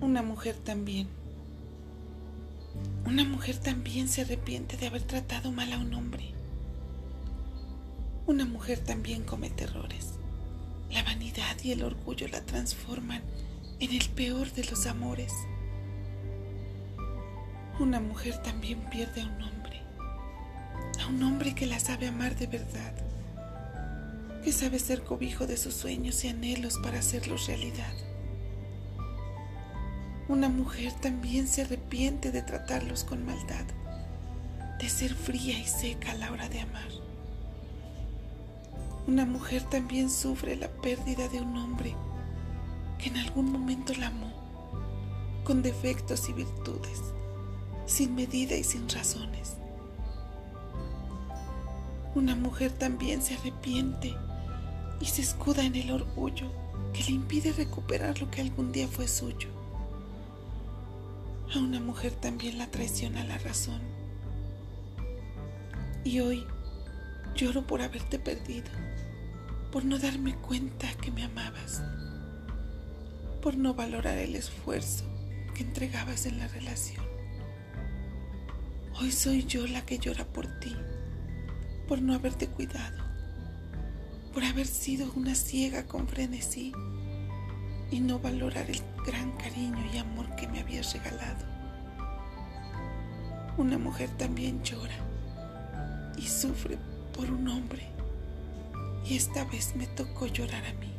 Una mujer también. Una mujer también se arrepiente de haber tratado mal a un hombre. Una mujer también comete errores. La vanidad y el orgullo la transforman en el peor de los amores. Una mujer también pierde a un hombre, a un hombre que la sabe amar de verdad, que sabe ser cobijo de sus sueños y anhelos para hacerlos realidad. Una mujer también se arrepiente de tratarlos con maldad, de ser fría y seca a la hora de amar. Una mujer también sufre la pérdida de un hombre que en algún momento la amó, con defectos y virtudes, sin medida y sin razones. Una mujer también se arrepiente y se escuda en el orgullo que le impide recuperar lo que algún día fue suyo. A una mujer también la traiciona la razón. Y hoy lloro por haberte perdido, por no darme cuenta que me amabas por no valorar el esfuerzo que entregabas en la relación. Hoy soy yo la que llora por ti, por no haberte cuidado, por haber sido una ciega con frenesí y no valorar el gran cariño y amor que me habías regalado. Una mujer también llora y sufre por un hombre y esta vez me tocó llorar a mí.